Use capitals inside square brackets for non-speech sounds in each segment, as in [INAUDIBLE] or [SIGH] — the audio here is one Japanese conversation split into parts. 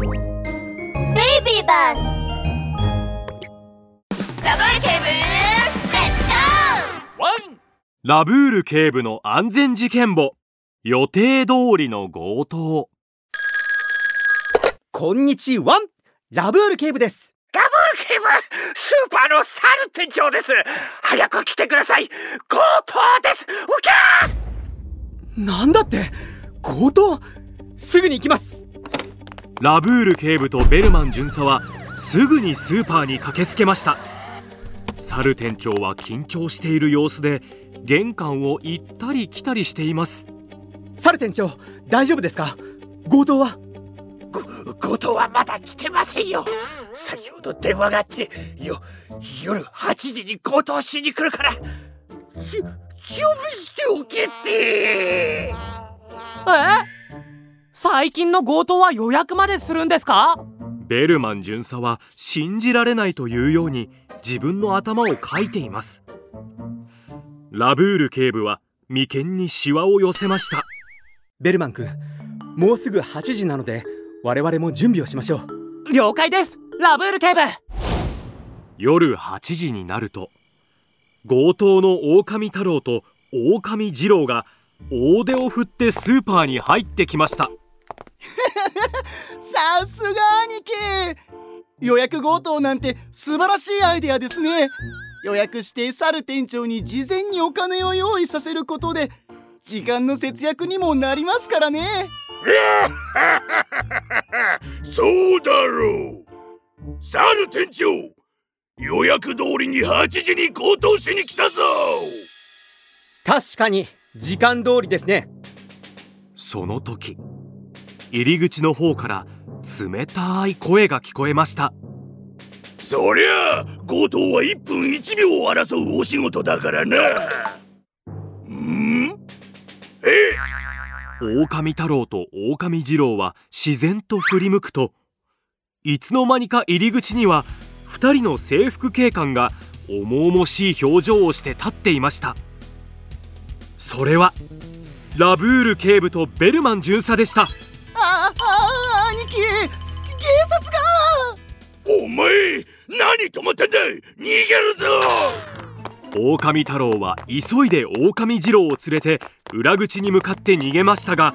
ベイビーバスラブール警部レッツゴワンラブール警部の安全事件簿。予定通りの強盗。こんにちは。ラブール警部です。ラブール警部スーパーのサル店長です。早く来てください。強盗です。うきゃなんだって？強盗？すぐに行きますラブール警部とベルマン巡査はすぐにスーパーに駆けつけました。サル店長は緊張している様子で玄関を行ったり来たりしています。サル店長大丈夫ですか？強盗は？強盗はまだ来てませんよ。先ほど電話があってよ夜8時に強盗しに来るから準備しておけって。え？最近の強盗は予約までするんですか？ベルマン巡査は信じられないというように自分の頭をかいています。ラブール警部は眉間にシワを寄せました。ベルマン君もうすぐ8時なので我々も準備をしましょう。了解です。ラブール警部。夜8時になると強盗の狼太郎と狼二郎が大手を振ってスーパーに入ってきました [LAUGHS] さすが兄貴。予約強盗なんて素晴らしいアイデアですね。予約してサル店長に事前にお金を用意させることで時間の節約にもなりますからね。[LAUGHS] そうだろう。サル店長予約通りに8時に強盗しに来たぞ。確かに時間通りですね。その時入り口の方から冷たい声が聞こえました。そりゃ強盗は1分1秒を争うお仕事だからな。ん？え？狼太郎と狼二郎は自然と振り向くといつの間にか入り口には2人の制服警官が重々しい表情をして立っていました。それはラブール警部とベルマン巡査でしたああ兄貴警察が。お前何止まってんだ逃げるぞ。狼太郎は急いで狼二郎を連れて裏口に向かって逃げましたが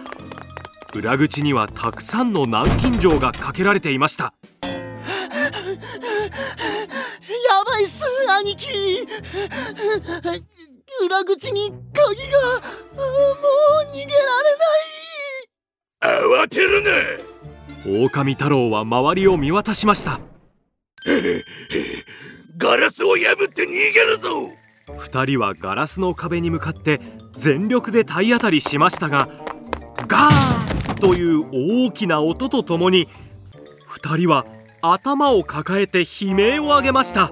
裏口にはたくさんの南京錠がかけられていました。やばいっす兄貴。裏口に鍵が。あもう逃げられない慌てるな。狼太郎は周りを見渡しました。ガラスを破って逃げるぞ。2人はガラスの壁に向かって全力で体当たりしましたがガーンという大きな音とともに2人は頭を抱えて悲鳴を上げました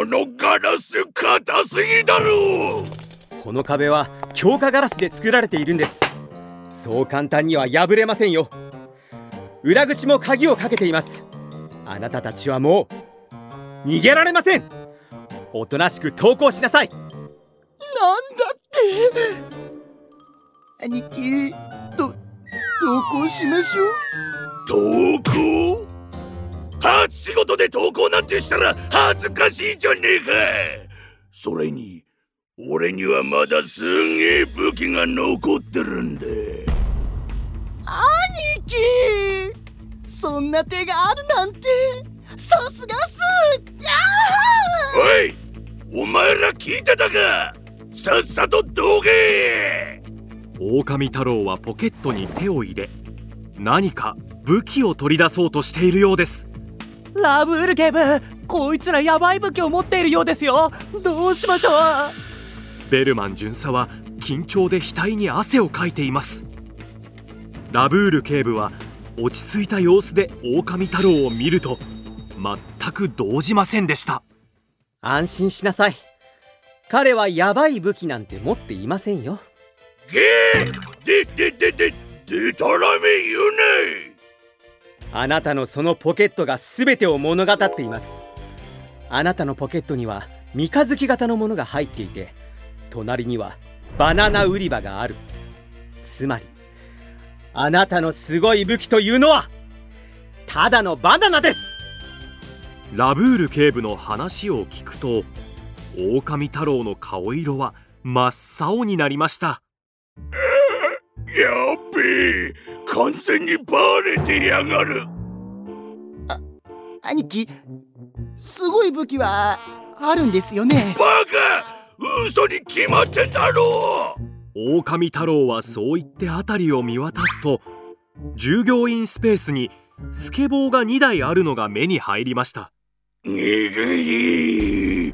このガラス硬すぎだろ！この壁は強化ガラスで作られているんです。そう簡単には破れませんよ。裏口も鍵をかけています。あなたたちはもう逃げられません。おとなしく投降しなさい。なんだって？兄貴ど投稿しましょう。投稿？初仕事で投稿なんてしたら恥ずかしいじゃねえか。それに俺にはまだすんげえ武器が残ってるんだ。兄貴！そんな手があるなんてさすがっすやおいお前ら聞いてたか？さっさとどけ！狼太郎はポケットに手を入れ何か武器を取り出そうとしているようですラブール警部こいつらヤバい武器を持っているようですよ。どうしましょう。ベルマン巡査は緊張で額に汗をかいています。ラブール警部は落ち着いた様子で狼太郎を見ると全く動じませんでした。安心しなさい。彼はヤバい武器なんて持っていませんよ。ゲーでででででたらめ言うねあなたのそのポケットが全てを物語っています。あなたのポケットには三日月型のものが入っていて隣にはバナナ売り場がある。つまりあなたのすごい武器というのはただのバナナです。ラブール警部の話を聞くと狼太郎の顔色は真っ青になりました。やっべえ完全にバレてやがる。兄貴すごい武器はあるんですよね。バカ嘘に決まってんだろう。狼太郎はそう言って辺りを見渡すと従業員スペースにスケボーが2台あるのが目に入りました。にぐい。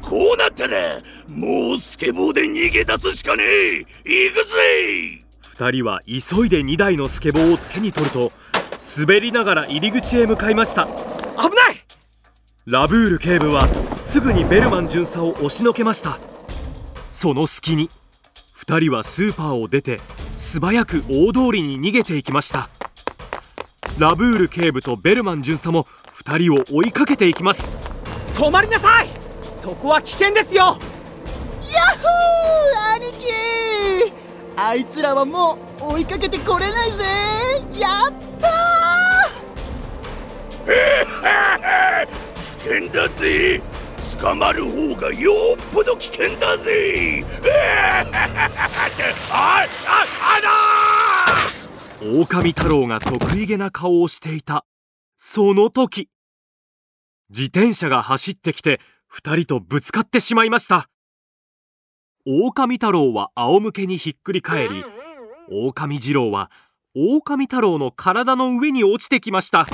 こうなったらもうスケボーで逃げ出すしかねえ。行くぜ2人は急いで2台のスケボーを手に取ると滑りながら入り口へ向かいました。危ない！ラブール警部はすぐにベルマン巡査を押しのけました。その隙に2人はスーパーを出て素早く大通りに逃げていきました。ラブール警部とベルマン巡査も2人を追いかけていきます。止まりなさい！そこは危険ですよあいつらはもう追いかけてこれないぜ。やったー。危険だぜ。捕まる方がよっぽど危険だぜ。ああ狼太郎が得意げな顔をしていた。その時自転車が走ってきて2人とぶつかってしまいました狼太郎は仰向けにひっくり返り狼次郎は狼太郎の体の上に落ちてきました。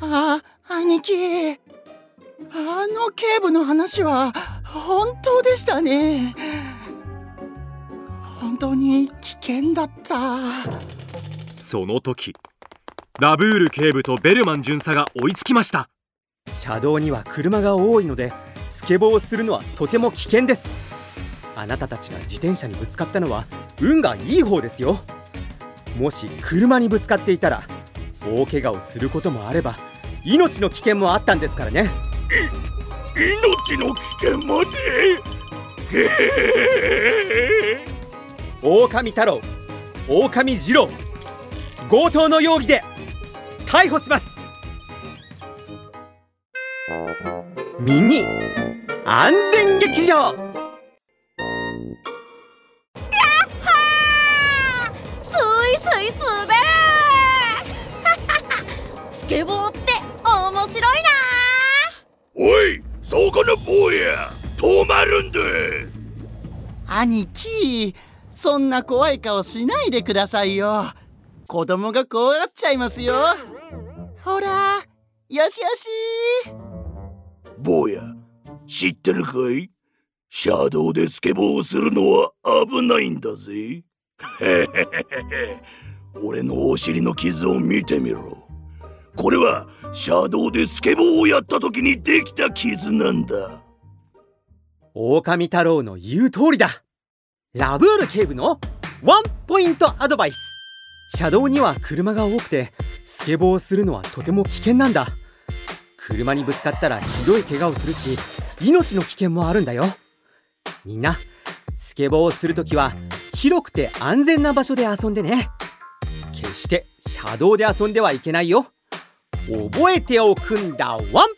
あ兄貴。あの警部の話は本当でしたね。本当に危険だった。その時ラブール警部とベルマン巡査が追いつきました車道には車が多いのでスケボーをするのはとても危険です。あなたたちが自転車にぶつかったのは運がいい方ですよ。もし車にぶつかっていたら大怪我をすることもあれば命の危険もあったんですからね。命の危険まで？[LAUGHS] 狼太郎狼次郎強盗の容疑で逮捕しますミニ。安全劇場。やっはー。スイスイ滑れ [LAUGHS] スケボーって面白いなおいそこの坊や止まるんだ兄貴そんな怖い顔しないでくださいよ。子供が怖がっちゃいますよ。ほらよしよし坊や知ってるかい？車道でスケボーをするのは危ないんだぜ。[LAUGHS] 俺のお尻の傷を見てみろ。これは車道でスケボーをやった時にできた傷なんだ。狼太郎の言う通りだ。ラブール警部のワンポイントアドバイス。車道には車が多くてスケボーをするのはとても危険なんだ。車にぶつかったらひどい怪我をするし命の危険もあるんだよ。みんなスケボーをするときは広くて安全な場所で遊んでね。決して車道で遊んではいけないよ。覚えておくんだ。ワン